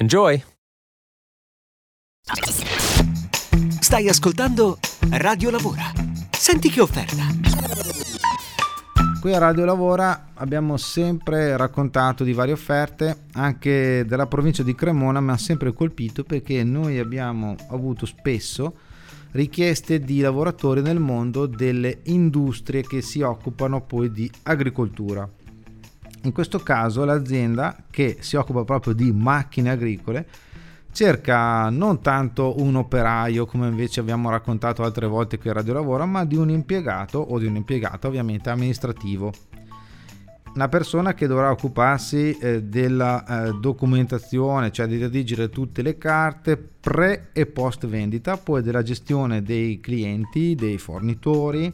Enjoy! Stai ascoltando Radio Lavora. Senti che offerta. Qui a Radio Lavora abbiamo sempre raccontato di varie offerte, anche della provincia di Cremona mi ha sempre colpito perché noi abbiamo avuto spesso richieste di lavoratori nel mondo delle industrie che si occupano poi di agricoltura. In questo caso l'azienda che si occupa proprio di macchine agricole cerca non tanto un operaio come invece abbiamo raccontato altre volte qui a Radio Lavoro, ma di un impiegato o di un'impiegata ovviamente amministrativo. Una persona che dovrà occuparsi eh, della eh, documentazione, cioè di redigere tutte le carte pre e post vendita, poi della gestione dei clienti, dei fornitori,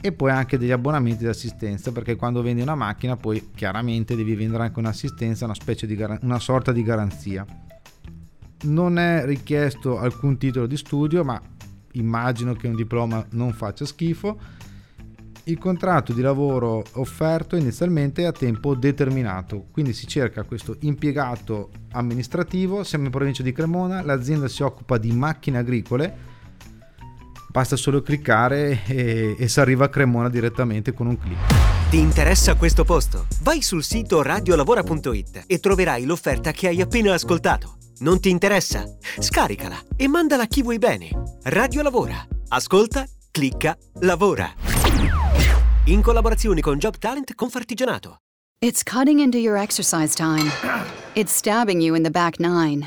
e poi anche degli abbonamenti di assistenza perché quando vendi una macchina poi chiaramente devi vendere anche un'assistenza una specie di gar- una sorta di garanzia. Non è richiesto alcun titolo di studio ma immagino che un diploma non faccia schifo. Il contratto di lavoro offerto inizialmente è a tempo determinato quindi si cerca questo impiegato amministrativo siamo in provincia di Cremona l'azienda si occupa di macchine agricole basta solo cliccare e, e si arriva a Cremona direttamente con un clic. Ti interessa questo posto? Vai sul sito radiolavora.it e troverai l'offerta che hai appena ascoltato. Non ti interessa? Scaricala e mandala a chi vuoi bene. Radio Lavora. Ascolta, clicca, lavora. In collaborazione con Job Talent Confartigianato. It's cutting into your exercise time. It's stabbing you in the back nine.